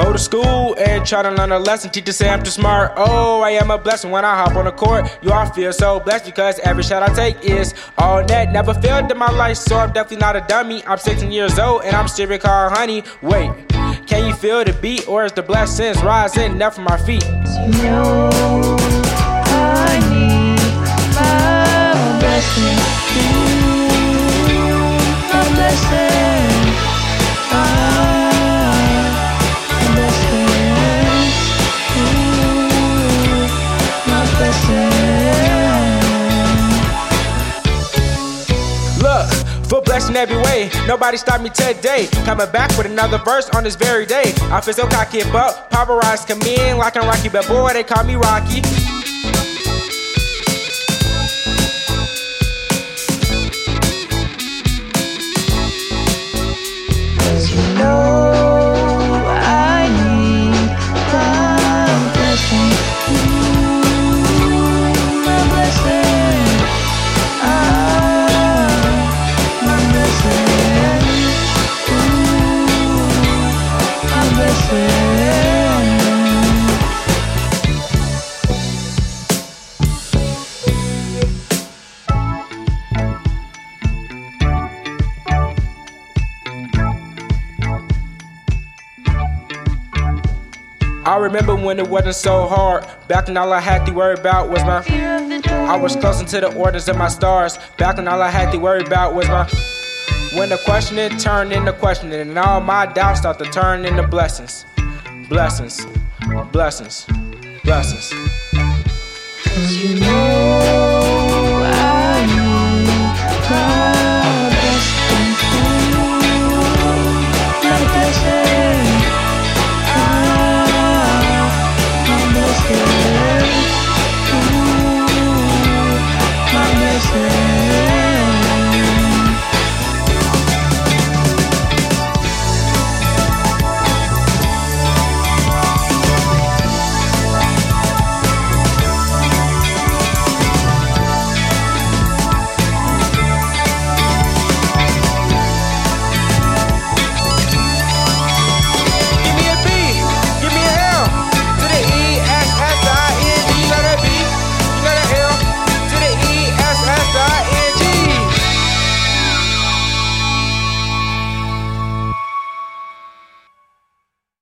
Go to school and try to learn a lesson. Teacher say I'm too smart. Oh, I am a blessing when I hop on the court. You all feel so blessed because every shot I take is all net. Never failed in my life, so I'm definitely not a dummy. I'm 16 years old and I'm still called honey. Wait, can you feel the beat or is the blessings rising up from my feet? You for blessing every way. Nobody stopped me today. Coming back with another verse on this very day. I feel so cocky, but paparazzi come in like I'm Rocky, but boy, they call me Rocky. I remember when it wasn't so hard. Back when all I had to worry about was my. I was close to the orders of my stars. Back when all I had to worry about was my. When the questioning turned into questioning, and all my doubts start to turn into blessings. Blessings. Blessings. Blessings. Cause you know